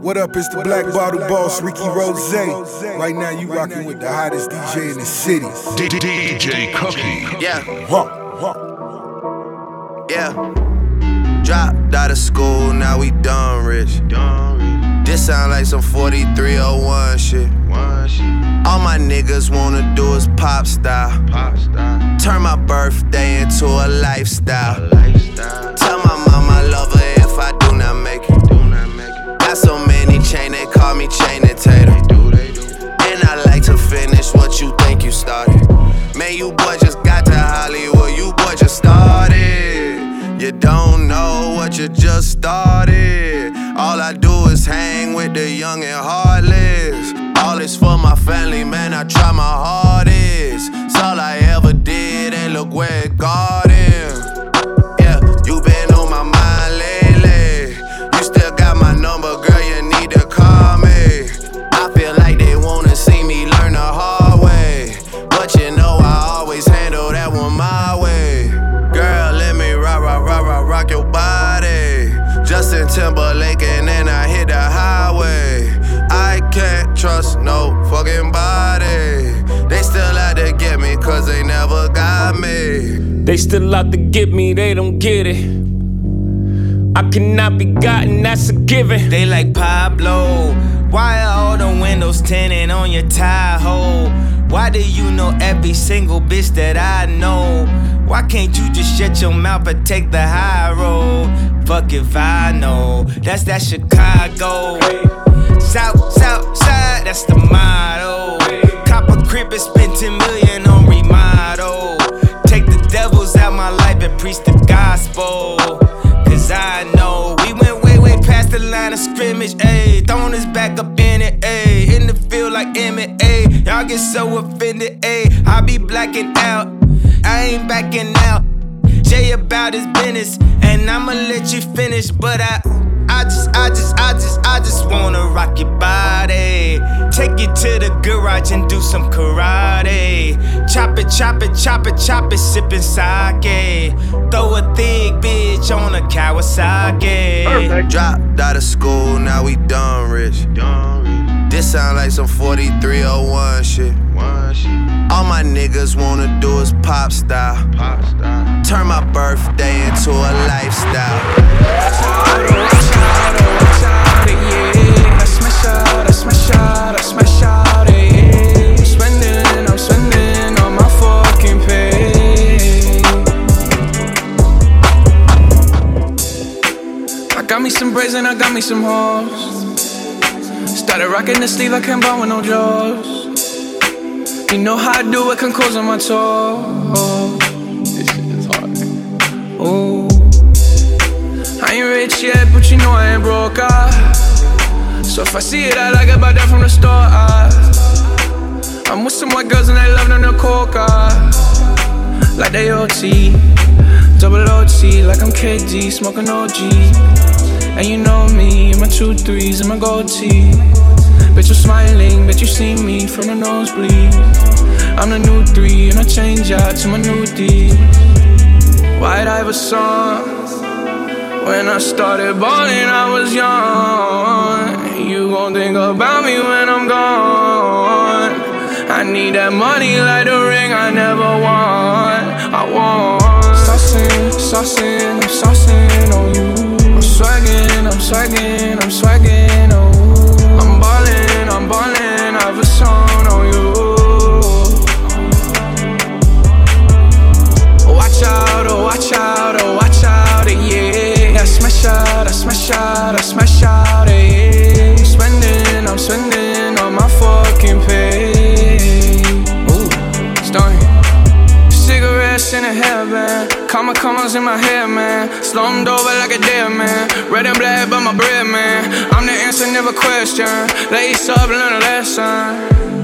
What up? It's the Black Bottle Boss, Ricky Rose. Right now, you rocking with the hottest DJ in the city. DJ Cookie. Yeah, Huh, huh. yeah. Dropped out of school, now we done rich. This sound like some 4301 shit. All my niggas wanna do is pop style. Turn my birthday into a lifestyle. Tell my call me chain and tater. And I like to finish what you think you started. Man, you boy just got to Hollywood, you boy just started. You don't know what you just started. All I do is hang with the young and heartless. All is for my family, man. I try my hardest. It's all I ever did, and look where it got fucking body. They still out to get me, cause they never got me. They still out to get me, they don't get it. I cannot be gotten, that's a given. They like Pablo. Why are all the windows tinted on your Tahoe? Why do you know every single bitch that I know? Why can't you just shut your mouth and take the high road? Fuck if I know. That's that Chicago. South, south side, that's the motto. Cop a crib and spend 10 million on remodel. Take the devils out my life and preach the gospel. Cause I know we went way, way past the line of scrimmage, ayy. Throwing his back up in it, ayy. In the field like ayy. Y'all get so offended, ayy. I be blacking out, I ain't backing out. Jay about his business, and I'ma let you finish, but I. I just, I just, I just, I just wanna rock your body. Take you to the garage and do some karate. Chop it, chop it, chop it, chop it, sippin' sake. Throw a thick bitch on a Kawasaki. Dropped out of school, now we done rich. This sound like some 4301 shit. One shit. All my niggas wanna do is pop style. pop style. Turn my birthday into a lifestyle. I smash out, I smash out, I smash out, yeah. I'm spending, I'm spending all my fucking pay. I got me some braids and I got me some hoes. Started rocking the sleeve, I can't buy with no jaws. You know how I do it, can close on my toes. Ooh. I ain't rich yet, but you know I ain't broke. Ah. So if I see it, I like it, buy that from the store. Ah. I'm with some white girls and they love them to coca. Like they OT, double OT, like I'm KD, smoking OG. And you know me, my two threes and my gold tee. Bet you're smiling, bet you see me from the nosebleed. I'm the new three, and I change out to my new D. White Iverson. When I started balling, I was young. You gon' think about me when I'm gone. I need that money like the ring I never won. I want. Saucing, saucing, I'm saucing on you. I'm swagging, I'm swagging, I'm swagging, smash out, I smash out, yeah. Spending, I'm spending on my fucking pay. Ooh, starting. Cigarettes in a hairband. Comma commas in my head, man. Slummed over like a dead man. Red and black, but my bread, man. I'm the answer, never question. Lace up, learn a lesson.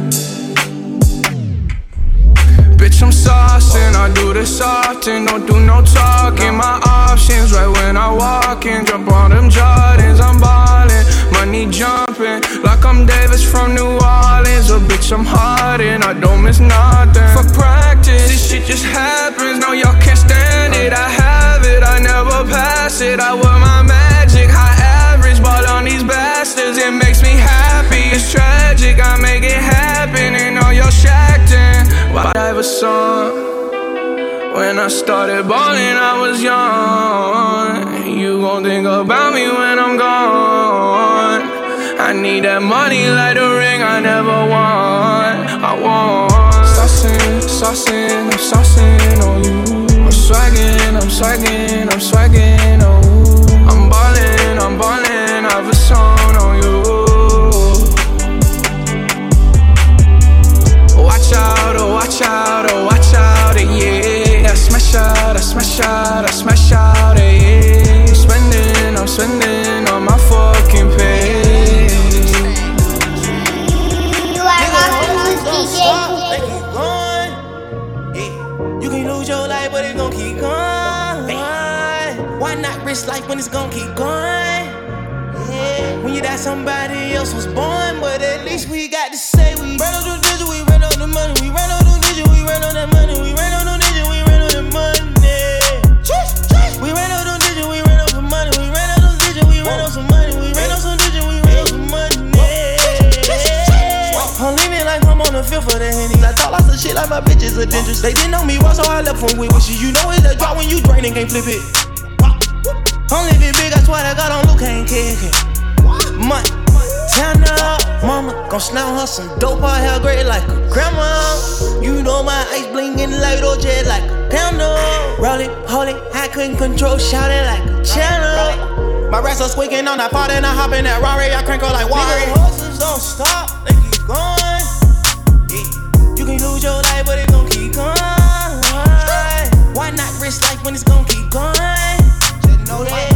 Bitch, I'm saucing, I do this often. Don't do no talking. My options right when I walk in. Jump on them Jordans, I'm ballin'. Money jumpin', like I'm Davis from New Orleans. Oh, bitch, I'm hardin', I don't miss nothing. For practice, this shit just happens. No, y'all can't stand it. I have it, I never pass it. I wear my magic, high average. Ball on these bastards, it makes me happy. It's tragic, I make it happen. And all y'all shacking. I have a song. When I started balling, I was young. You gon' think about me when I'm gone. I need that money like the ring I never won. I want. Saucing, saucing, I'm saucing on you. I'm swagging, I'm swagging, I'm swagging, oh. Not life when it's gon' keep going? Yeah. When you die, somebody else was born, but at least we got to say we ran on the digit, we ran on the money, we ran on the digit, we ran on that money, we ran on the digit, we ran on that money. We ran on the digit, we ran on some money, we ran on the digit, we ran on some money, we ran on some digit, we ran on some money. I'm leaning like I'm on the fifth of the henny. I talk lots of shit like my bitches are dangerous. They didn't know me well, so I left them with wishes. You know it's a drop when you drain and can't flip it. I'm living big, I swear to God, on Luke ain't kicking. Month, turn up, mama gon' snout her some dope. Her hair gray like a grandma. You know my ice blingin' like OJ like a candle. Roll it, hold it, I couldn't control, shout it like a channel. My rats are squeaking on that pot and I hop in that Rari, I crank her like water. Nigga, horses don't stop, they keep going. Yeah. You can lose your life, but it gon' keep going. Why not risk life when it's gon' keep going? Know that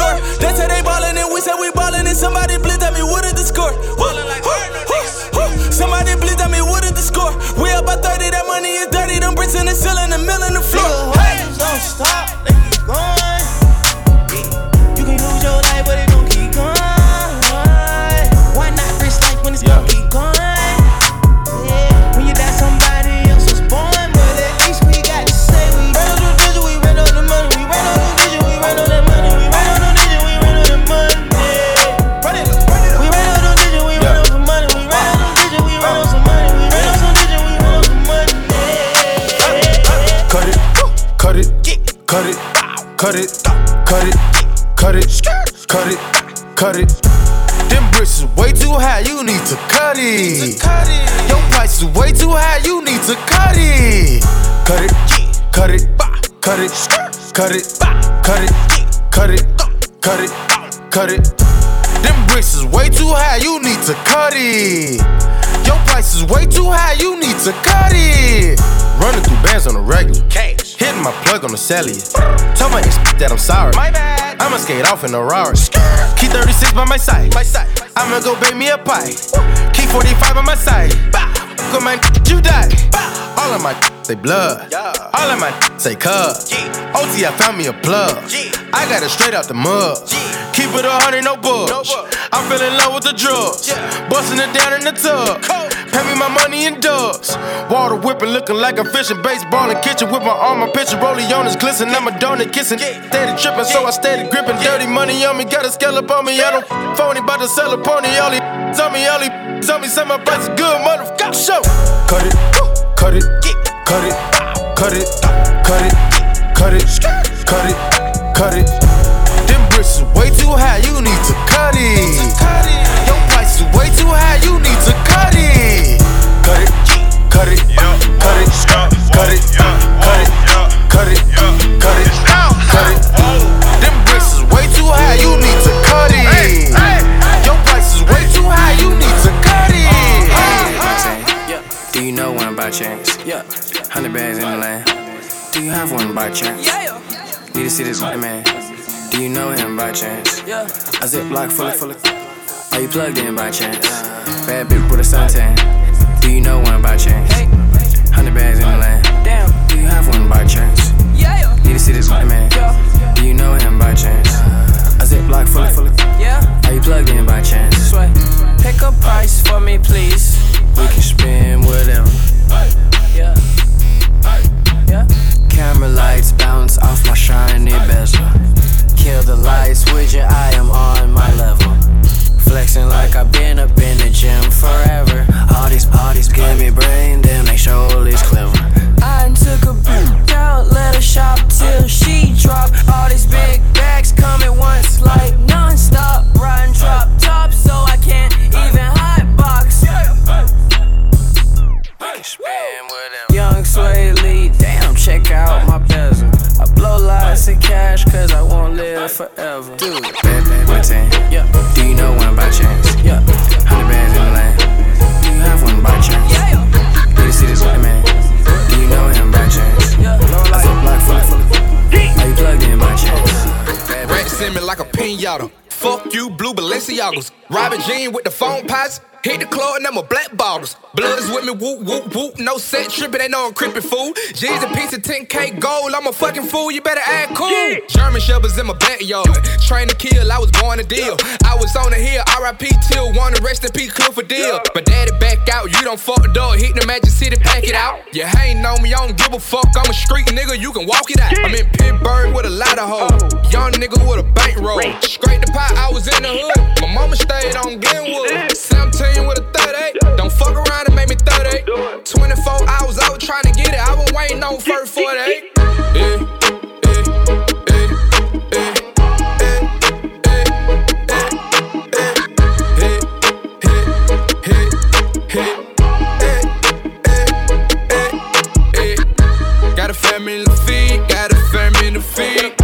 door. That's how they ballin' and we say we ballin' and somebody blitz at me, what is the score? Ballin' like Somebody blitz at me, what is the score? We up by 30, that money is dirty. Them bricks in the ceiling, the mill in the floor. Hey! don't stop, cut it, cut it, cut it, cut it, cut it. Them bricks is way too high, you need to cut it. Your price is way too high, you need to cut it. Cut it, cut it, cut it, cut it, cut it, cut it, cut it, cut it. Them bricks is way too high, you need to cut it. Your price is way too high, you need to cut it. Running through bands on the regular. Hitting my plug on the cellular. Tell my ex that I'm sorry. My bad. I'ma skate off in a Rari. Key 36 by my side. My side. I'ma go bake me a pie. Key 45 on my side. Good man, you die. All of my say blood. All of my say cuz. OT, I found me a plug. I got it straight out the mud. Keep it a hundred, no bugs. I'm feeling low with the drugs. Busting it down in the tub. Pay me my money in dubs. Water whipping, looking like I'm fishing. Baseball in kitchen with my arm, my pitcher. Rolling on his glisten. I'm a donut kissing. Steady tripping, so I steady gripping. Dirty money on me, got a scallop on me. I don't phony, about to sell a pony. All these on me, all these on me. Say my price is good, motherfucker. Show. Cut it, cut it, cut it, cut it, cut it, cut it, cut it, cut it. Them bricks is way too high, you need to cut it. Your price is way too high, you need to cut it. Cut it, cut it, cut it, cut it, cut it, cut it, cut it, cut it. Them bricks is way too high, you need to cut it. Your price is way too high, you need to cut it. Do you know one by chance? Yeah. Hundred bags in the land. Do you have one by chance? Yeah. Need to see this man. Do you know him by chance? Yeah. A ziplock full of full of. Are you plugged in by chance? Bad bitch with a suntan. Do you know one by chance? Hundred bags in the land. Damn. Do you have one by chance? Yeah. Need to see this white man. Do you know him by chance? A ziplock full of, full of. Yeah. Are you plugged in by chance? Sway. Pick a price for me, please. We can spend whatever. Yeah. Yeah. Camera lights bounce off With the phone pots. Hit the club and them a black bottles. Bloods with me, whoop, whoop, whoop. No set tripping, they know I'm crippin' fool. G's a piece of 10K gold. I'm a fucking fool, you better act cool. Yeah. German shepherds in my backyard. Train to kill, I was born to deal. I was on the hill, RIP till one, rest in peace, Clifford deal. But daddy back out, you don't fuck the dog. Hit the Magic City, pack it out. You ain't know me, I don't give a fuck. I'm a street nigga, you can walk it out. I'm in Pittsburgh with a lot of hoes. Oh. Young nigga with a bankroll. Scrape the pot, I was in the hood. My mama stayed on Glenwood. 17 with a 38. Don't fuck around and make me 38. 24 hours, I was trying to get it. I was waiting on first 48. Yeah. Got a family to feed, got a family to feed.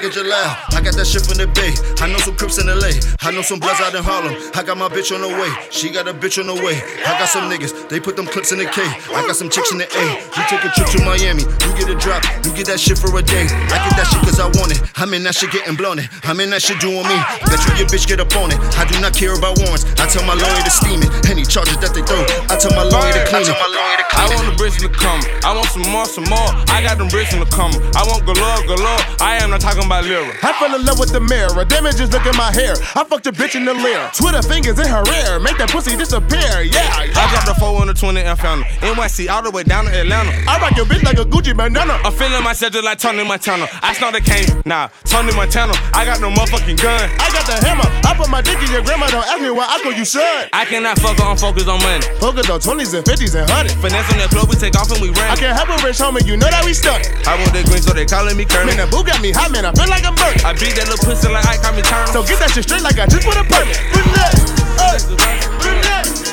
Package loud. I got that shit from the bay. I know some Crips in the LA. I know some Bloods out in Harlem. I got my bitch on the way. She got a bitch on the way. I got some niggas. They put them clips in the K. I got some chicks in the A. You take a trip to Miami. You get a drop. You get that shit for a day. I get that shit cause I want it. I'm in that shit getting blown it. I'm in that shit doing me. Bet you your bitch get up on it. I do not care about warrants. I tell my lawyer to steam it. Any charges that they throw. I tell my lawyer to clean it. I want the bricks in the come. I want some more, some more. I got them bricks in the come. I want galore, galore. I am not talking about lira. I fell in love with the mirror. Damn it, just look at my hair. I fucked a bitch in the lair. Twitter fingers in her ear. Make that pussy disappear. Yeah, yeah. I dropped the 4 on the 20 and found her. NYC all the way down to Atlanta. I rock your bitch like a Gucci bandana. I'm feeling myself just like Tony Montana. I snort the cane, nah, Tony Montana. I got no motherfucking gun. I got the hammer. I put my dick in your grandma. Don't ask me why I call you son. I cannot fuck on focus on money. Focus on 20s and 50s and 100s. Finesse on that club, we take off and we run. I can't help a rich homie, you know that we stuck. I want that green, so they calling me Kermit. Man, that boo got me hot, man. I feel like I'm burnt. I beat that little pussy like I call me turn. So get that shit straight like I just put a permit. Hey, finesse, hey, finesse,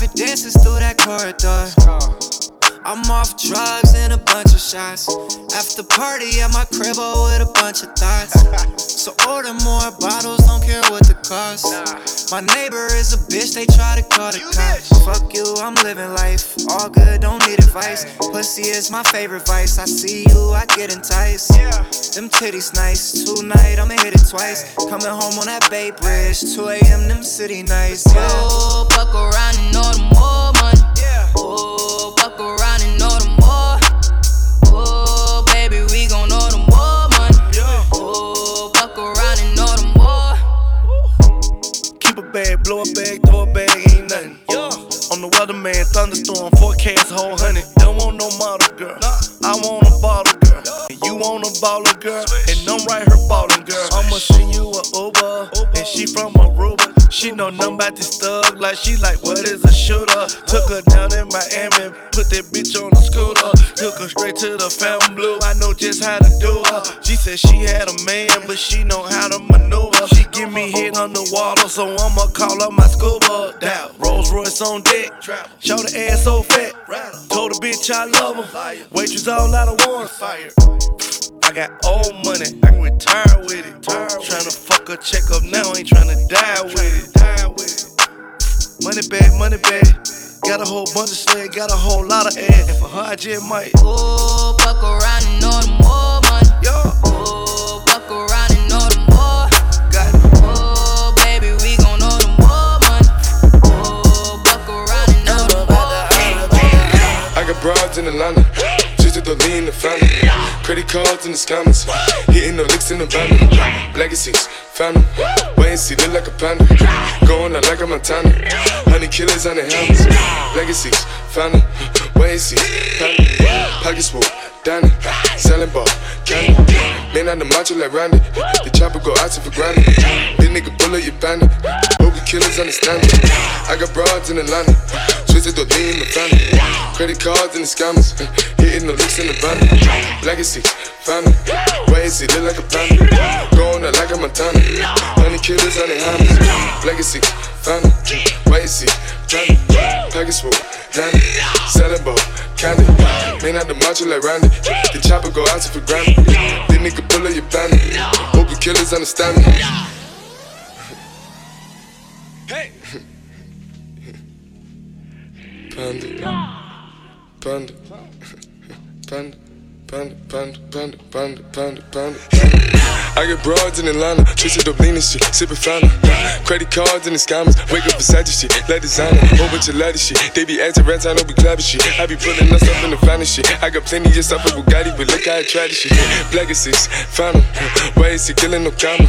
more. That dances through that corridor. I'm off drugs and a bunch of shots. After party at my crib oh, with a bunch of thoughts. So order more bottles, don't care what the cost. My neighbor is a bitch, they try to call the cops. Fuck you, I'm living life. All good, don't need advice. Pussy is my favorite vice. I see you, I get enticed. Yeah. Them titties nice. Tonight I'ma hit it twice. Coming home on that Bay Bridge. 2 a.m. them city nights. Yeah. Oh, fuck around and know the more money. Oh, blow a bag, throw a bag, ain't nothing. On the weatherman, thunderstorm, forecast, whole honey. Don't want no model girl. I want a bottle girl. And you want a baller girl. And I'm right here ballin' girl. I'ma send you a Uber. And she from Aruba. She know nothing about this thug. Like she like, what is a shooter? Took her down in Miami. Put that bitch on the scooter. Took her straight to the Fontainebleau. I know just how to do her. She said she had a man, but she know how to maneuver. She give me hit underwater, so I'ma call up my scuba. Down. Rolls Royce on deck. Show the ass so fat. Told the bitch I love her. Waitress all out of one. I got old money, I can retire with it. Tryna fuck a check up now, ain't tryna die with it. Money bag, money bag. Got a whole bunch of sled, got a whole lot of ass. And for her, I just might. Oh, fuck around and know the more money. Yo, oh, fuck around and know the more. Got it. Oh, baby, we gon' know the more money. Oh, fuck around and know the more. I got broads in Atlanta. To lean the family. Credit cards in the scammers. Hitting the licks in the van. Legacies, family. Wait and see, look like a panda. Going out like a Montana. Honey killers on the helmets. Legacies, family. Wait and see, family. Pockets full, Danny. Selling ball, candy. Man on the macho like Randy. The chopper go out to for granted. Nigga bullet, you bandit. Hope killers understand it. I got broads in Atlanta. Twisted the lean in the family. Credit cards and the scammers. Hitting the licks in the van. Legacy, family. Wait and see, look like a panda. Going out like a Montana. Honey killers on the hammers. Legacy, family. Wait and see, family. Package full, Danny. Selling ball, candy. Man out the macho like Randy. The chopper go out to for granted. This nigga pull up your bandit. Hope the killers understand me. Hey! Panda. Panda. Panda. Panda, panda, panda, panda, panda, panda. I get broads in Atlanta, twisted up shit, sippin' fountain. Credit cards and the scammers, wake up beside shit, like designer, whole bunch of ladder shit. They be acting rats, I know we clapping shit. I be pulling us up in the finest shit. I got plenty of stuff with Bugatti, but look how I try this shit. Black is fountain, why is he killing no comma?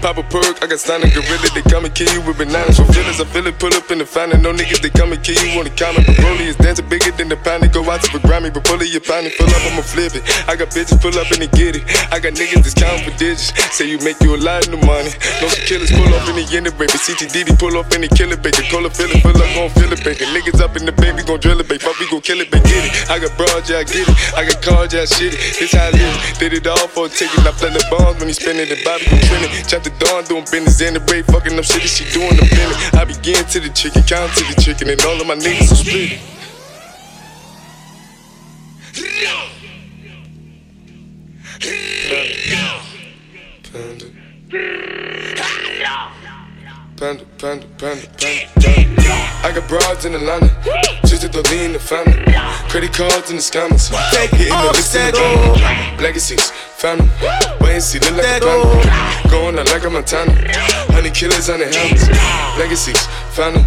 Pop a perk, I got stunning gorilla, they come and kill you with bananas. For feelings, I feel it, pull up in the fountain. No niggas, they come and kill you on the comment. But Broly is dancing bigger than the pound, they go out to the Grammy, but pull it, your pound, fill up, I'ma flip it. I got bitches pull up and they get it. I got niggas that's counting for digits. Say you make you a lot of money. No some killers pull up in the end of baby. CTDD pull up in the killer baby. Call a feeling, fill up, gon' feel it, baby. Niggas up in the baby, gon' drill it, baby. Fuck, we gon' kill it, baby. Get it. I got broad, yeah, I get it. I got cards, yeah, I shit it. This how I live. Did it all for a ticket. I play the bombs when he spinning the Bobby gon' trend it. Chop the dawn, doing business in the break. Fucking up shit, she doing the minute. I begin to the chicken, count to the chicken, and all of my niggas are split. Panda. Panda, panda, panda, panda, panda. I got broads in Atlanta, just to lean the family. Credit cards and the scammers, hitting the licks in the. Legacies, family, wait and see, look like a panda. Going out like a Montana, honey killers on the helmets. Legacies, family,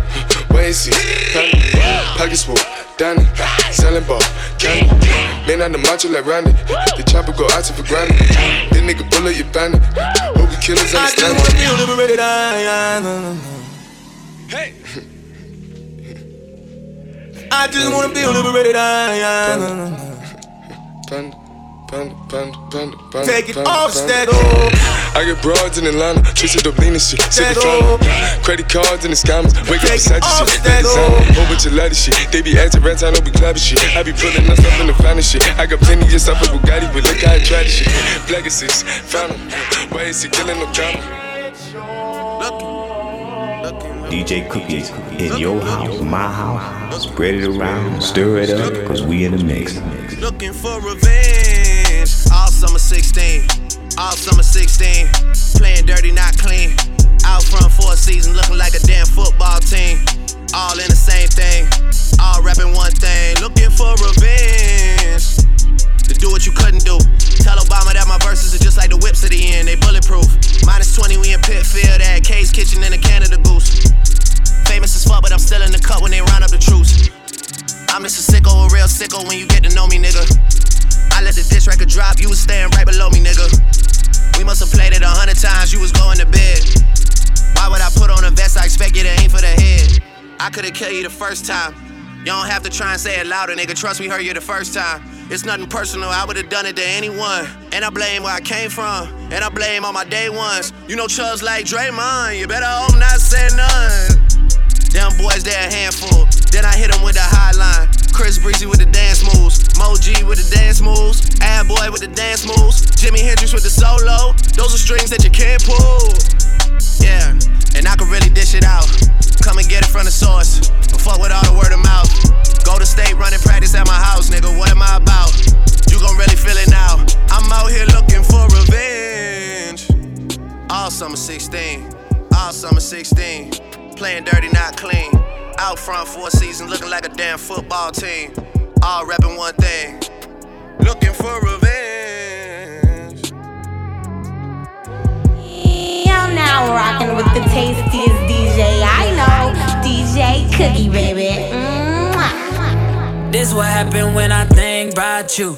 wait and see, family. Pockets full, Danny, selling ball, candy. Man on the macho like Randy, the chopper go out to for granted. This nigga bullet, you bandit. Hope the killers I just wanna be liberated. Hey! I just wanna be liberated. I, Take it off, panda, Stato. I get broads in Atlanta, twisted up lean and shit, sippin' Stato. fountain. Credit cards and the scammers, wake up Take beside it your off, shit, like whole bunch of ladder shit. They be acting rats, I don't be clapping shit. I be pulling us up in the finest shit. I got plenty of stuff with Bugatti, but look how I try this shit. Black is six, fountain, why is he killing no comma? DJ Cookies in your house, my house. Spread it around, stir it up, cause we in the mix. Looking for revenge. Summer 16. All summer 16. Playing dirty, not clean. Out front for a season, looking like a damn football team. All in the same thing. All rapping one thing. Looking for revenge. To do what you couldn't do. Tell Obama that my verses are just like the whips of the end. They bulletproof. Minus 20, we in Pitfield at K's Kitchen in the Canada Goose. Famous as fuck, but I'm still in the cut when they round up the troops. I'm just a sicko, a real sicko when you get to know me, nigga. I let the diss record drop, you was staying right below me, nigga. We must have played it a hundred times, you was going to bed. Why would I put on a vest? I expect you to aim for the head. I could've killed you the first time. You don't have to try and say it louder, nigga. Trust me, heard you the first time. It's nothing personal, I would've done it to anyone. And I blame where I came from, and I blame all my day ones. You know Chubbs like Draymond, you better hope not say none. Them boys, they a handful. Then I hit them with the high line. Chris Breezy with the dance moves. Mo G with the dance moves. Ad Boy with the dance moves. Jimi Hendrix with the solo. Those are strings that you can't pull. Yeah, and I can really dish it out. Come and get it from the source. But fuck with all the word of mouth. Go to state running practice at my house, nigga. What am I about? You gon' really feel it now. I'm out here looking for revenge. All summer 16. All summer 16. Playing dirty, not clean. Out front for a season, looking like a damn football team. All rapping one thing. Looking for revenge. Y'all now rocking with the tastiest DJ I know, DJ Cookie, baby. Mwah. This what happened when I think about you.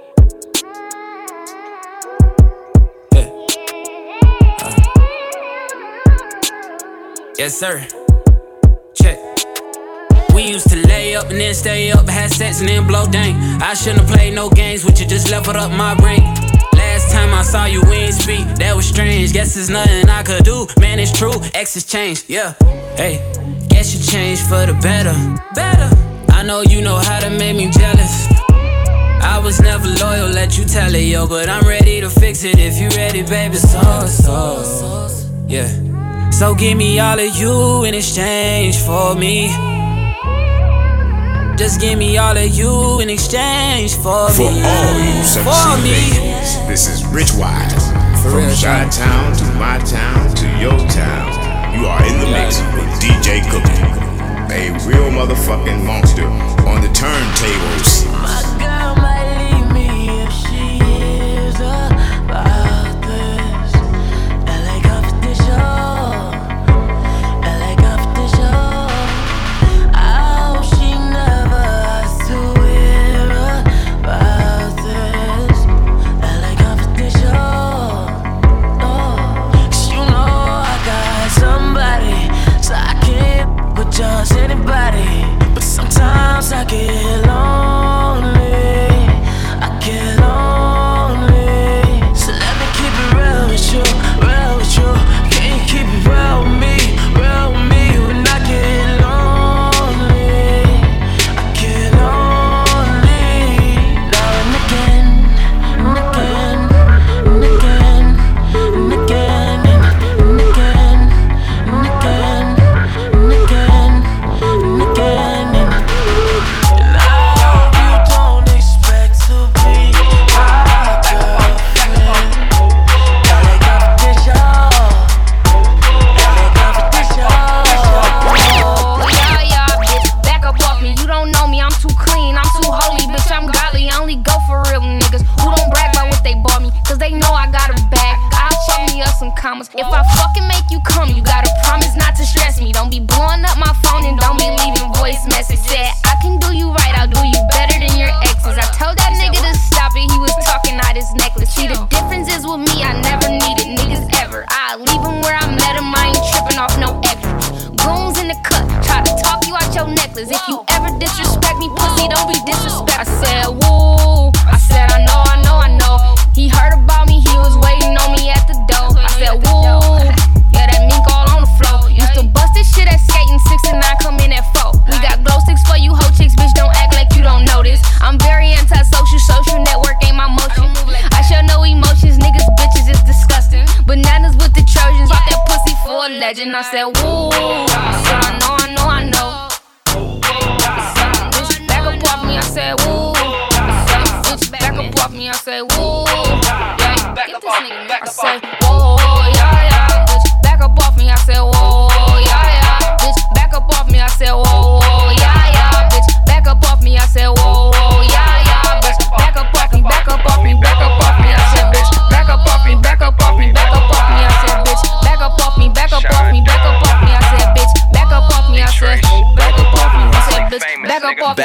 Yes, sir. Check. We used to lay up and then stay up, had sex and then blow dang. I shouldn't have played no games with you, just leveled up my brain. Last time I saw you, we ain't speak, that was strange. Guess there's nothing I could do, man, it's true. Exes changed, yeah. Hey, guess you changed for the better. Better. I know you know how to make me jealous. I was never loyal, let you tell it, yo. But I'm ready to fix it if you ready, baby. So, so, yeah. So give me all of you in exchange for me. Just give me all of you in exchange for, For me. For all you for sexy me. ladies, this is Rich Wise. From real, Chi Town to my town to your town, you are in the mix with DJ Cookie, a real motherfucking monster on the turntables. I get lost.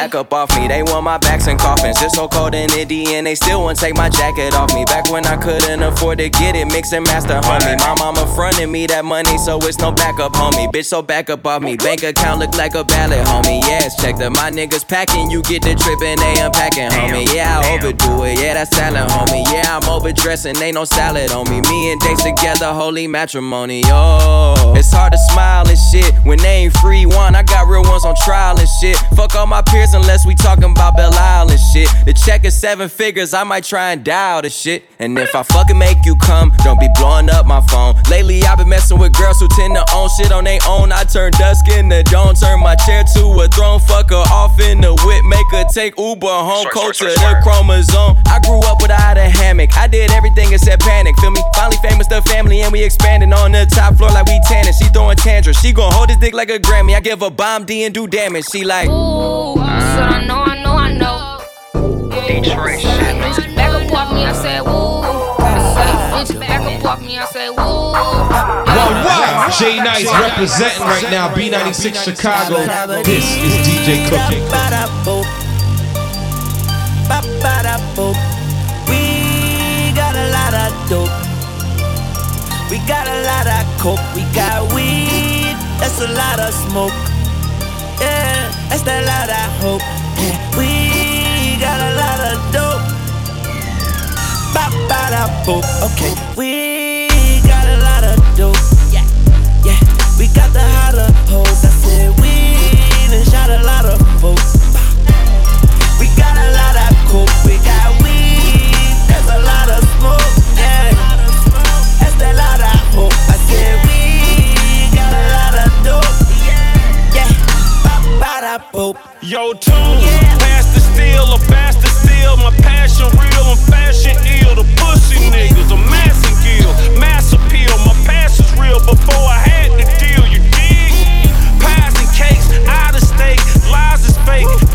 Back up off me. Back up off me, they want my backs and coffins. It's so cold in Indy and they still won't take my jacket off me. Back when I couldn't afford to get it, mix and master, homie. My mama fronted me that money, so it's no backup, homie. Bitch, so back up off me. Bank account look like a ballot, homie. Yes, check that my niggas packing, you get the trip and they unpacking, homie. Yeah, I overdo it, yeah, that's salad, homie. Yeah, I'm overdressing, ain't no salad on me. Me and Dates together, holy matrimony, yo. It's hard to smile and shit when they ain't free one. I got real ones on trial and shit. Fuck all my peers unless we talking about Belle Isle and shit. The check is seven figures, I might try and dial the shit. And if I fucking make you come, don't be blowing up my phone. Lately, I've been messing with girls who tend to own shit on their own. I turn dusk into dawn, turn my chair to a throne. Fuck her off in the whip, make her take Uber home. Coach to the chromosome. I grew up without a hammock. I did everything except panic. Feel me? Finally famous, the family, and we expanding on the top floor like we tanning. She throwing tantrums. She gon' hold this dick like a Grammy. I give her bomb D and do damage. She like. Ooh, so I know, I know, I know. Detroit shit. Bitch, back up off me, I said, woo. I say, bitch, back up off me, I say, woo. Wow, wow. Jay Nice representing right now, B96 Chicago. This is DJ Cookie. We got a lot of dope. We got a lot of coke. We got weed. That's a lot of smoke. Yeah, that's that lot of hope. We got a lot of dope. Ba-ba-da-boop. Okay, we got a lot of dope. Yeah, yeah. We got the hotter hoes. I said we done shot a lot of folks. We got a lot of coke, we got Ba-ba-da-boop. Yo, tune, pass the steel, a bastard steal. My passion real, I'm fashion ill. The pussy niggas, a massive gill, mass appeal. My past is real before I had the deal, you dig? Pies and cakes, out of state, lies is fake.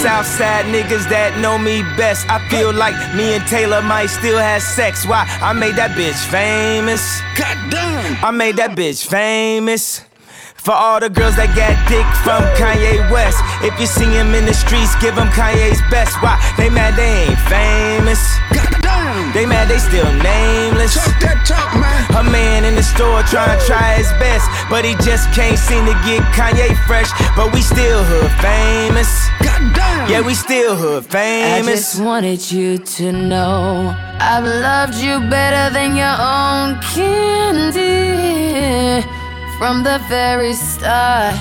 Southside niggas that know me best, I feel like me and Taylor might still have sex. Why? I made that bitch famous. Goddamn. I made that bitch famous. For all the girls that got dick from Kanye West. If you see him in the streets, give him Kanye's best. Why? They mad they ain't famous. They mad they still nameless. that talk, man. A man in the store trying to try his best, but he just can't seem to get Kanye fresh. But we still hood famous. Yeah, we still hood famous. I just wanted you to know I've loved you better than your own candy from the very start.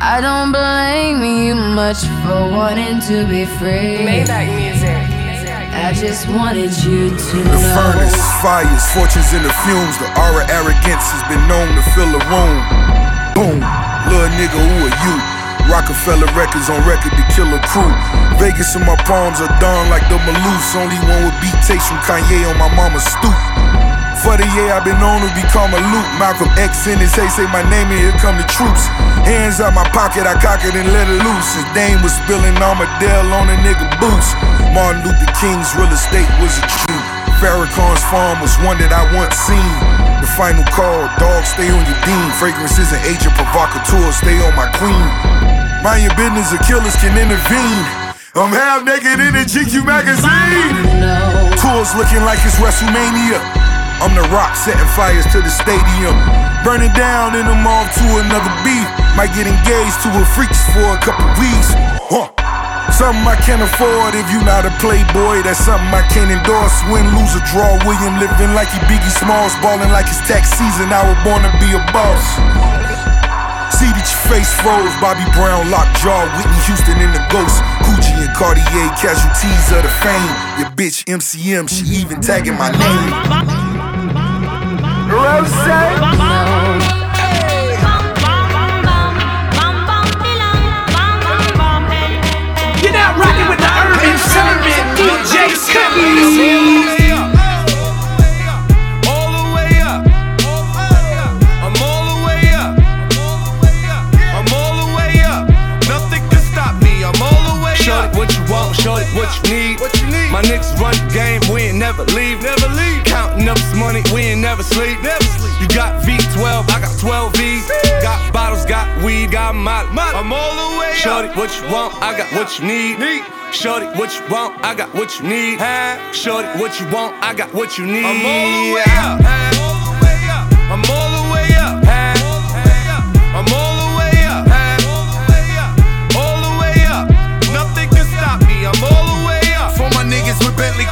I don't blame you much for wanting to be free. Maybach music. I just wanted you to The know. furnace, fires, fortunes in the fumes. The aura arrogance has been known to fill a room. Boom, little nigga, who are you? Roc-A-Fella Records on record to kill a crew. Vegas in my palms are dawn like the Maloofs. Only one with beat takes from Kanye on my mama's stoop. For the year I've been known to become a loop. Malcolm X in his hey, say my name and here come the troops. Hands out my pocket, I cock it and let it loose. His dame was spilling Armadale on a nigga boots. Martin Luther King's real estate was a dream. Farrakhan's farm was one that I once seen. The final call, dog, stay on your dean. Fragrance is an agent provocateur, stay on my queen. Mind your business, the killers can intervene. I'm half naked in a GQ magazine. Tours looking like it's WrestleMania. I'm the rock setting fires to the stadium. Burning down in the mall to another beat. Might get engaged to a freaks for a couple weeks. Huh. Something I can't afford if you not a playboy. That's something I can't endorse. Win, lose, or draw. William living like he Biggie Smalls, balling like it's tax season. I was born to be a boss. See that your face froze. Bobby Brown, lockjaw. Whitney Houston in the ghost. Gucci and Cartier, casualties of the fame. Your bitch MCM, she even tagging my name. You're now with the urban servant, DJ Cookies. All the way up. I'm all the way up. I'm all the way up. Nothing can stop me. I'm all the way Shorty, up. what you need. What? My niggas run the game, we ain't never leave. Never leave. Counting up this money, we ain't never sleep. Never sleep. You got V12, I got 12 V's. Got bottles, got weed, got molly. I'm all the way Shorty, up. what you want, I got what you need. Need. Shorty, what you want, I got what you need. Huh? Shorty, what you want, I got what you need. I'm all the way up. I'm All the way up. I'm all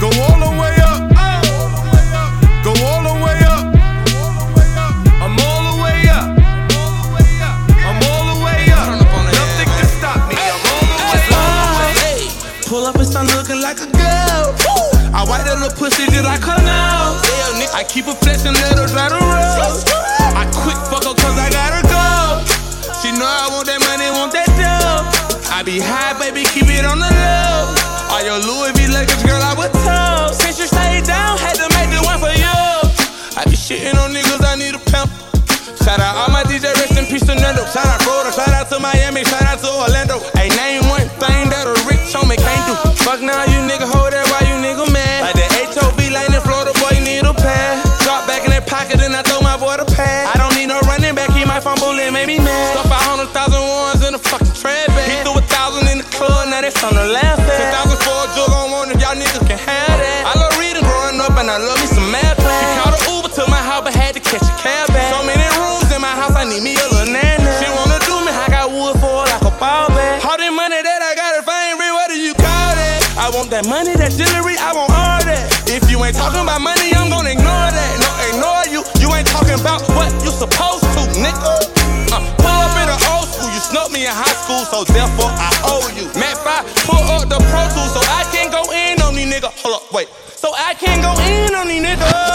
Go all the way up. Go all the way up. I'm all the way up. I'm all the way up. Nothing can stop me. I'm all the way up. Pull up and start looking like a girl. I white that little pussy just like her now. I keep a flexing letters right around. I quick fuck her cause I gotta go. She know I want that money, want that dough. I be high, baby, keep it on the low. All your Louis V Lakers, girl, I would tell. Since you stayed down, had to make the one for you. I be shitting on niggas, I need a pimp. Shout out all my DJ, rest in peace to Nando. Shout out Florida, shout out to Miami, shout out to Orlando. Hey, name one thing that a rich homie can't do. Fuck now, you nigga, hold that while you nigga mad. Like the HOV lane in Florida, boy, you need a pad. Drop back in that pocket and I throw my boy the pad. I don't need no running back, he might fumble and make me mad. That money, that jewelry, I want all that. If you ain't talking about money, I'm gonna ignore that. No, ignore you. You ain't talking about what you supposed to, nigga. Uh, pull up in the old school, you snuck me in high school, so therefore I owe you. Matt 5, pull up the Pro Tools so I can go in on these niggas. Hold up, wait. So I can't go in on these niggas.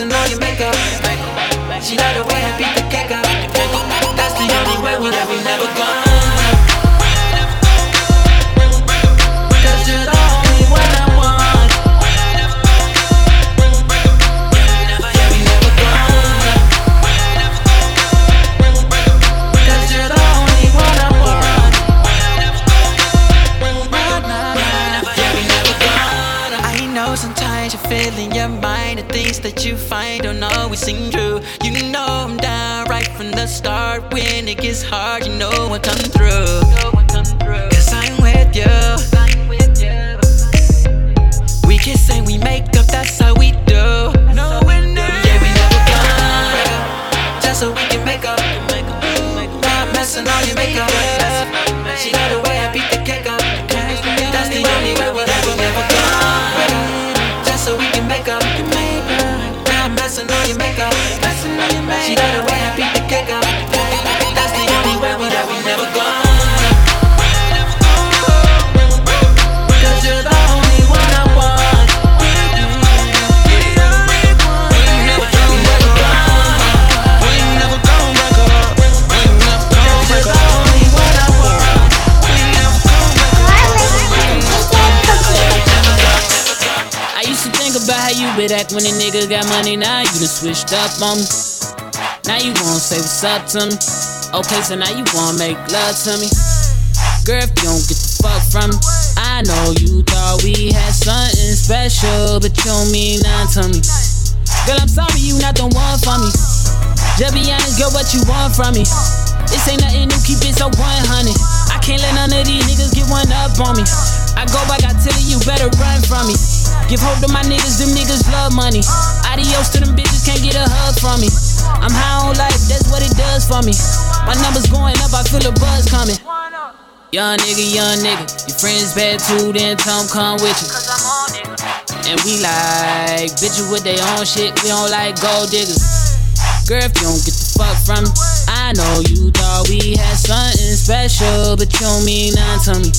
Messing on your makeup. She love the way I beat the kick up. That's the only way we never, never gonna. That you find don't always seem true. You know I'm down right from the start. When it gets hard, you know I come through. Cause I'm with you. We kiss and we make She got the way I beat the cake up. That's the only way we'll ever, never gone. Cause you're the only one I want. We never gone. I used to think about how you been act when a nigga got money. Now you done switched up on me. Now you wanna say what's up to me. Okay, so now you wanna make love to me. Girl, if you don't get the fuck from me, I know you thought we had something special, but you don't mean nothing to me. Girl, I'm sorry you not the one for me. Just be honest, girl, what you want from me? This ain't nothing new, keep it so 100. I can't let none of these niggas get one up on me. I go back, I tell you, you better run from me. Give hope to my niggas, them niggas love money. Adios to them bitches, can't get a hug from me. I'm high on life, that's what it does for me. My numbers going up, I feel a buzz coming. Young nigga, young nigga, your friends bad too, then 'em come with you. And we like bitches with their own shit, we don't like gold diggers. Girl, if you don't get the fuck from me, I know you thought we had something special, but you don't mean nothing to me.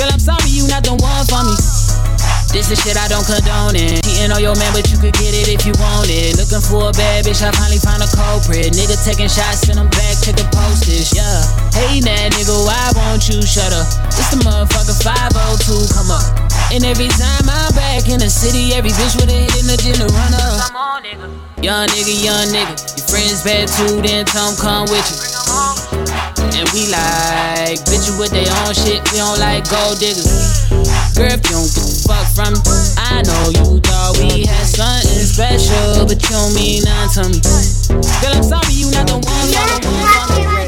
Girl, I'm sorry you not the one for me. This is shit I don't condone it. Cheating on your man, but you could get it if you want it. Looking for a bad bitch, I finally found a culprit. Nigga taking shots, send them back, check the postage, yeah. Hey, that nigga, why won't you shut up? It's the motherfucker 502, come up. And every time I'm back in the city, every bitch with a hit in the gym to run up. Young nigga, young nigga, your friends bad too, then Tom come with you. And we like bitches with their own shit, we don't like gold diggers. Girl, if you don't get the fuck from me, I know you thought we had something special, but you don't mean nothing to me. Girl, I'm sorry you not the one. Not the one.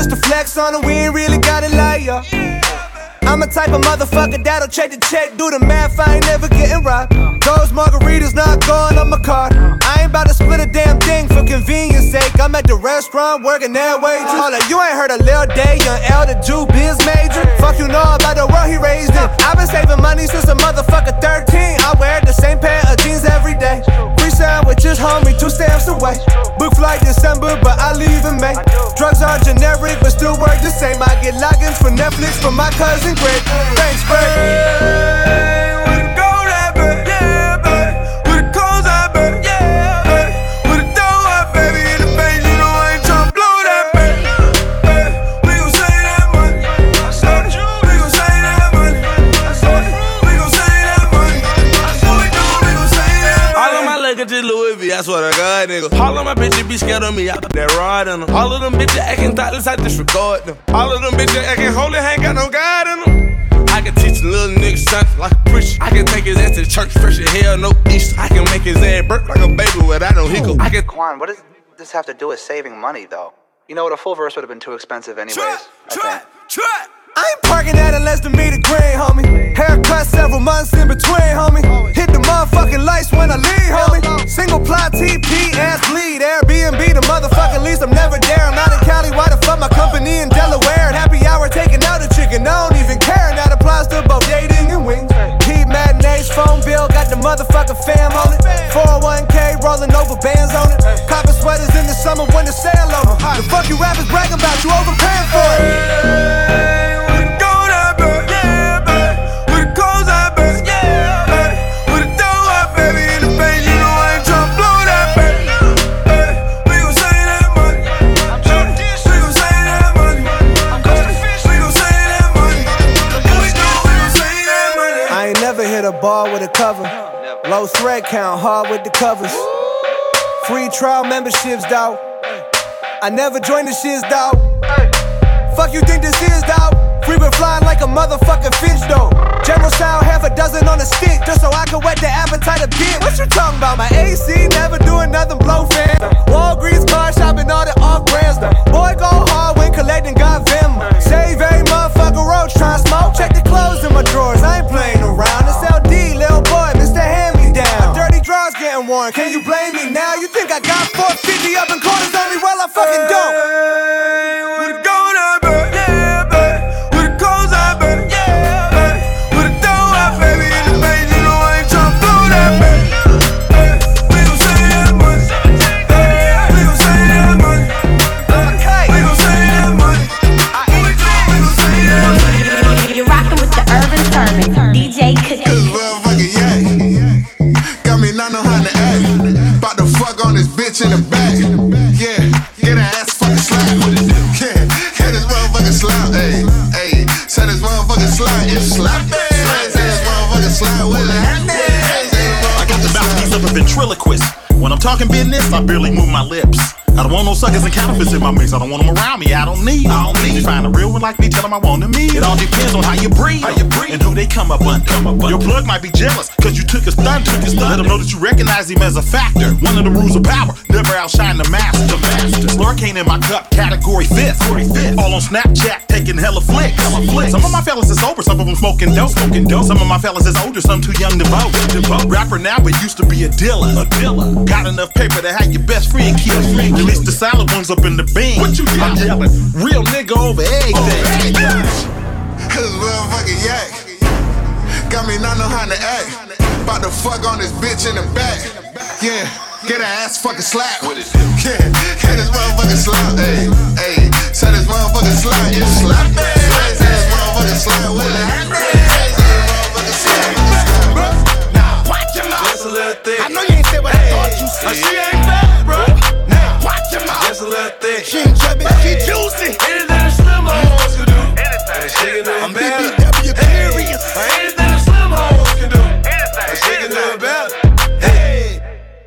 Just to flex on it. We ain't really got it like ya. I'm a type of motherfucker that'll check the check, do the math, I ain't never getting robbed. Those margaritas not going on my card. I ain't about to split a damn thing for convenience sake. I'm at the restaurant working that way. Hold up, you ain't heard a Lil Day, young the Jew biz major. Fuck you know about the world he raised in. I've been saving money since a motherfucker 13. I wear the same pair of jeans every day. Free sandwiches, homie, two stamps away. Book flight December, but I leave in May. Drugs are generic, but still work the same. I get logins for Netflix from my cousin Greg. Thanks, Greg. I swear to God, nigga. All of my bitches be scared of me, I put that rod in them. All of them bitches acting thoughtless, I disregard them. All of them bitches acting holy, ain't got no God in them. I can teach a little nigga something like a preacher. I can take his ass to church fresh as hell, no Easter. I can make his ass burp like a baby without no hiccup. I can Quan, what does this have to do with saving money, though? You know what? A full verse would have been too expensive, anyways. I think. I ain't parking at a less than meter green, homie. Haircut several months in between, homie. Hit the motherfucking lights when I leave, homie. Single plot TP, ass bleed. Airbnb, the motherfucking lease. I'm never there. I'm out in Cali. Why the fuck my company in Delaware? Happy hour taking out a chicken. I don't even care. That applies to both dating and wings. Heat matinees, phone bill. Got the motherfucking fam on it. Covers. Free trial memberships, dawg. I never joined the shiz, dawg. Fuck you think this is, dawg? Free been flying like a motherfucking fish, though. General style, half a dozen on a stick, just so I can whet the appetite a bit. What you talking about? My AC never doing nothing blow fan. Walgreens car shopping, all the off brands. though. Boy, go hard when collecting got Vim. Save a motherfucker roach, try smoke. Check the clothes in my drawers, I ain't playing around. It's LD, little boy, Mr. My can you blame me now? You think I got 450 up in corners on me? Well, I fucking don't. When I'm talking business, I barely move my lips. I don't want no suckers and counterfeits in my mix. I don't want them around me. I don't need. I don't need. You find a real one like me, tell them I want them meet. It all depends on how you breathe, how you breathe, and who they come up under. Come up under. Your plug might be jealous, cause you took his stun, took a stun. Let them know that you recognize him as a factor. One of the rules of power, never outshine the master. The master. Slurricane in my cup, category fifth. All on Snapchat, taking hella flicks. Hella flicks. Some of my fellas is sober, some of them smoking dope. Smoking dope. Some of my fellas is older, some too young to vote. To vote. Rapper now, but used to be a dealer. A dealer. Got enough paper to have your best friend killed. Release the silent ones up in the bean. What you I'm yelling? Real nigga over everything. This motherfucking yak. Got me not know how to act. About to fuck on this bitch in the back. Yeah, get her ass fucking slap. Yeah, get this motherfucking slap. Hey, hey, say this motherfucking slap. It's slap. Hey, say this motherfucking slap with a Watch your mouth. Just a little thick. I know you ain't said what I thought you said. She ain't little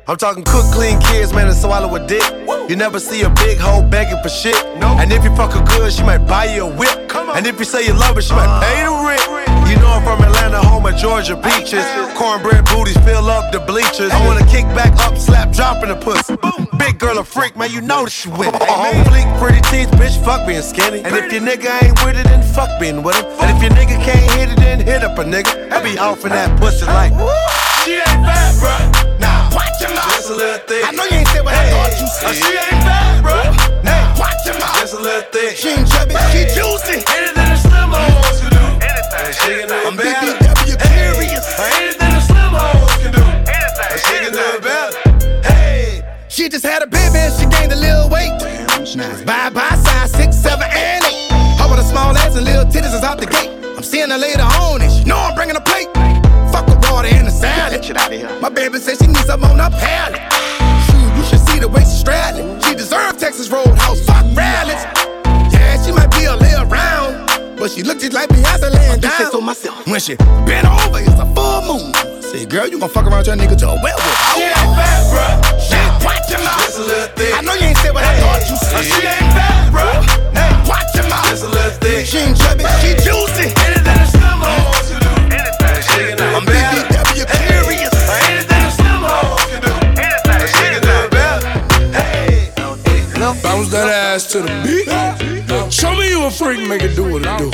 I'm talking cook, clean kids, man, and swallow a dick. You never see a big hoe begging for shit. And if you fuck her good, she might buy you a whip. And if you say you love her, she might pay the rent. You know I'm from Atlanta, home of Georgia beaches. Cornbread booties fill up the bleachers. I wanna kick back up, slap, drop in the pussy. Big girl a freak, man, you know that she with it. Fleek, pretty teeth, bitch, fuck being skinny. And if your nigga ain't with it, then fuck being with him. And if your nigga can't hit it, then hit up a nigga. I be off in that pussy like. She ain't bad, bro. Watch your mouth. Just a little thick. I know you ain't said what I thought you said. Oh, she When she bent over, it's a full moon. Say, girl, you gon' fuck around your nigga to a werewolf. She ain't oh. bad, bro. She watch your mouth. Just a little thick. I know you ain't said what I thought you said. She ain't bad, bro. Now watch your mouth. Just a little thick. She ain't chubby, she juicy. Anything a slim hoes can do. Anything. She can do I'm BBW curious. Anything a slim hoes can do. Anything. She can do it better. Bounce that ass to the beat. Show me you a freak, make it do what it do.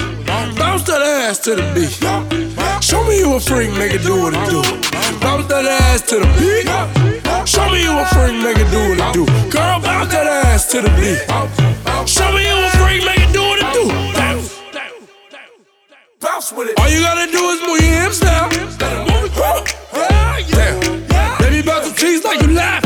Bounce that ass to the beat. Show me you a freak, make it do what it do. Bounce that ass to the beat. Show me you a freak, make it do what it do. Girl, bounce that ass to the beat. Show me you a freak, make it do what it do. Bounce. With it. All you gotta do is move your hips now. Damn. Baby, bounce the cheese like you laugh.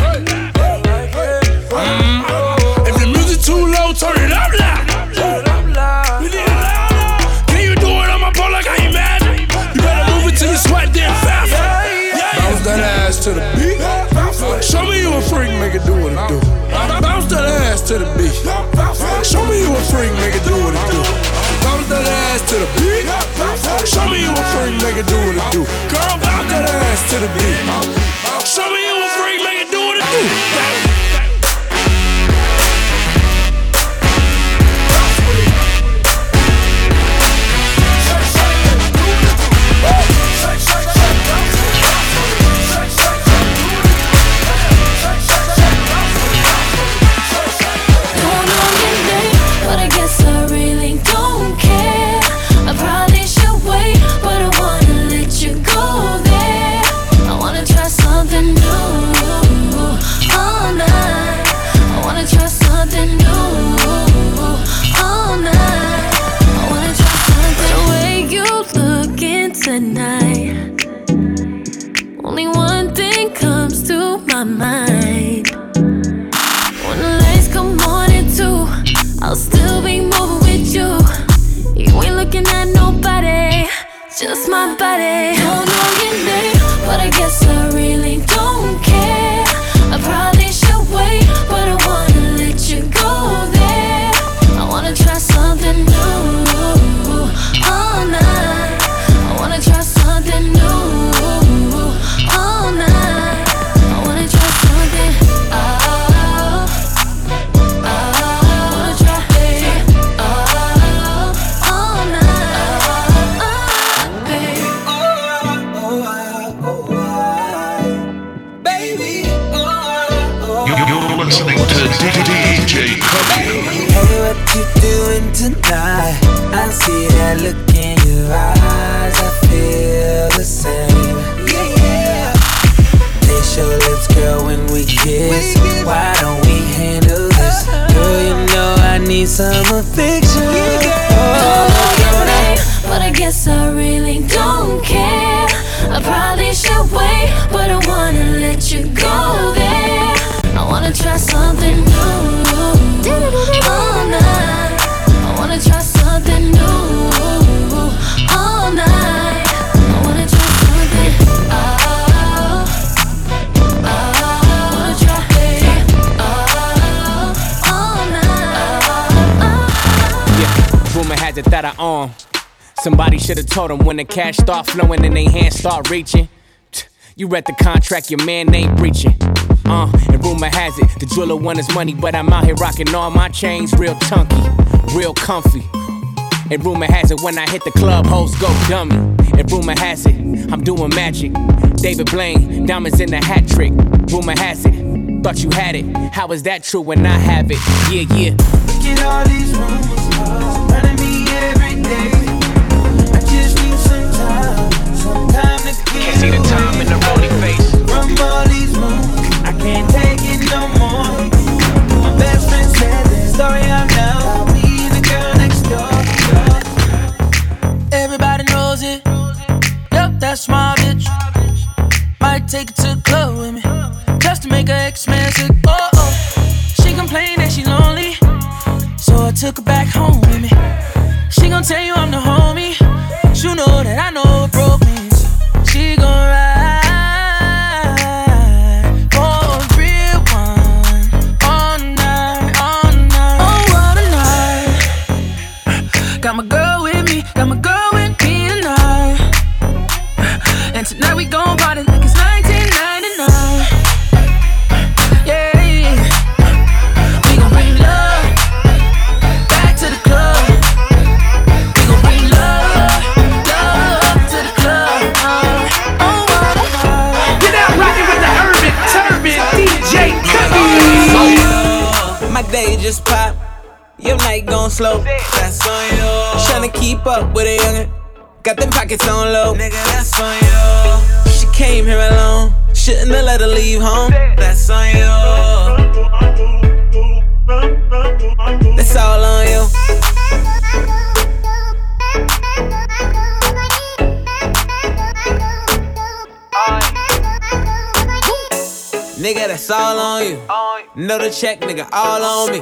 To the beat. Show me you a freak, make it do what it do. Bounce that ass to the beat. Show me you a freak, make it do what it do. Girl, bounce that ass to the beat. DJ Cookie. Hey, what you doing tonight? I see that look in your eyes. I feel the same. Yeah, yeah. Taste your lips, girl, when we kiss. Why don't we handle this? Girl, you know I need some affection. Don't name, but I guess I really don't care. I probably should wait, but I wanna let you go there. I wanna try something new it that I own. Somebody should have told them when the cash start flowing and they hands start reaching. You read the contract, your man ain't breaching. Uh, and rumor has it, the jeweler won his money, but I'm out here rocking all my chains real chunky, real comfy. And rumor has it, when I hit the club, hoes go dummy. And rumor has it, I'm doing magic. David Blaine, diamonds in the hat trick. Rumor has it, thought you had it. How is that true when I have it? Yeah, yeah. Look at all these rumors running me every day. I just need some time, some time to get Can't see the time in the rolling face. From all these I can't the girl next door. Everybody knows it. Yup, that's my bitch. Might take it no took her back home with me. She gon' tell you I'm the homie. You know that I know keep up with a youngin'. Got them pockets on low. Nigga, that's on you. She came here alone. Shouldn't have let her leave home. That's on you. That's all on you. Nigga, that's all on you. Know the check, nigga, all on me.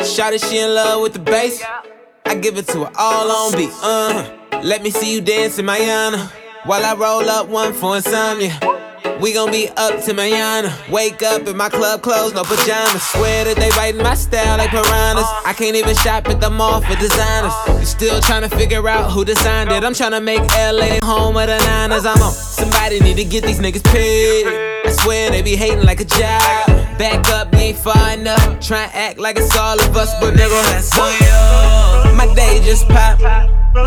Shawty, she in love with the bass. I give it to her all on beat. Uh, let me see you dance in my While I roll up one for insomnia. We gon' be up to manana. Wake up in my club clothes, no pajamas. Swear that they writing my style like piranhas. I can't even shop at the mall for designers. You still trying to figure out who designed it. I'm trying to make LA home of the Niners. I'm on. Somebody need to get these niggas paid. I swear they be hating like a job. Back up, ain't far enough. Try act like it's all of us, but nigga, that's you. My day just popped.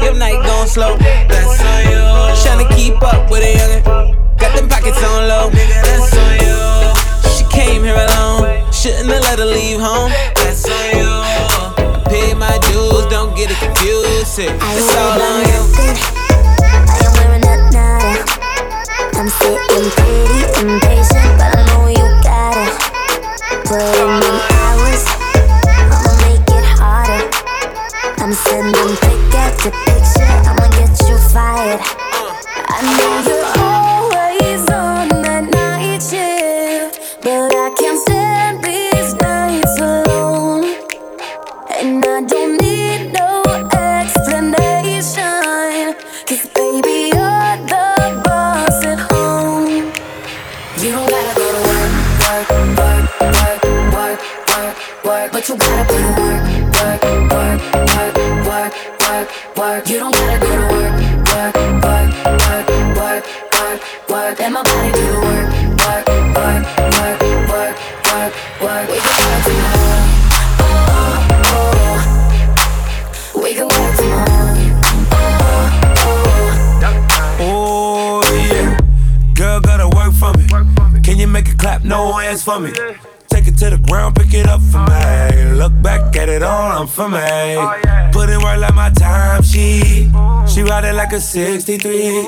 Your night gon' slow. That's on you. Tryna keep up with a youngin'. Got them pockets on low. That's on you. She came here alone. Shouldn't have let her leave home. That's on you. Pay my dues, don't get it confused. It's all on you. I am wearing a nada. I'm sitting pretty and but 63.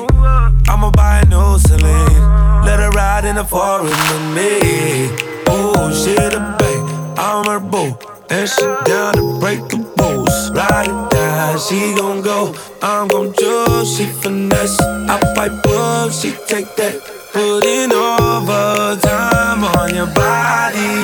I'ma buy a new Celine. Let her ride in the foreign with me. Oh, she the babe, I'm her boo. And she down to break the rules. Ride it down, she gon' go. I'm gon' choose, she finesse. I pipe up, she take that. Put in overtime on your body.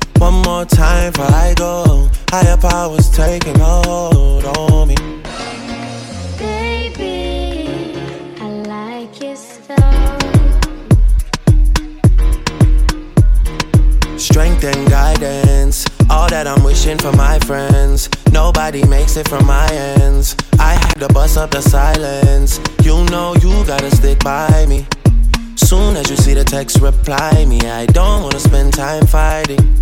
One more time before I go. Higher powers taking a hold on me. Baby, I like it so. Strength and guidance. All that I'm wishing for my friends. Nobody makes it from my ends. I had to bust up the silence. You know you gotta stick by me. Soon as you see the text, reply me. I don't wanna spend time fighting.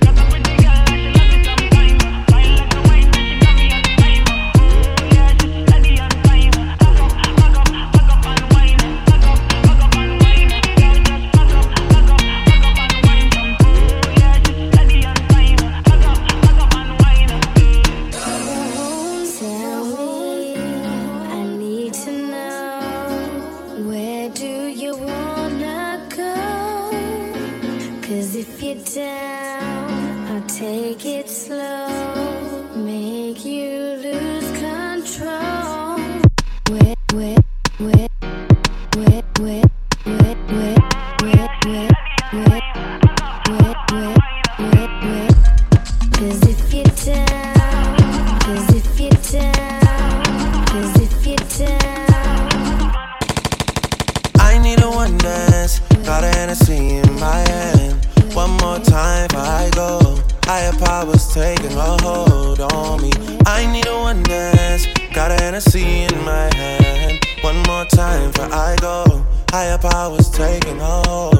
Before I go. Higher powers taking hold.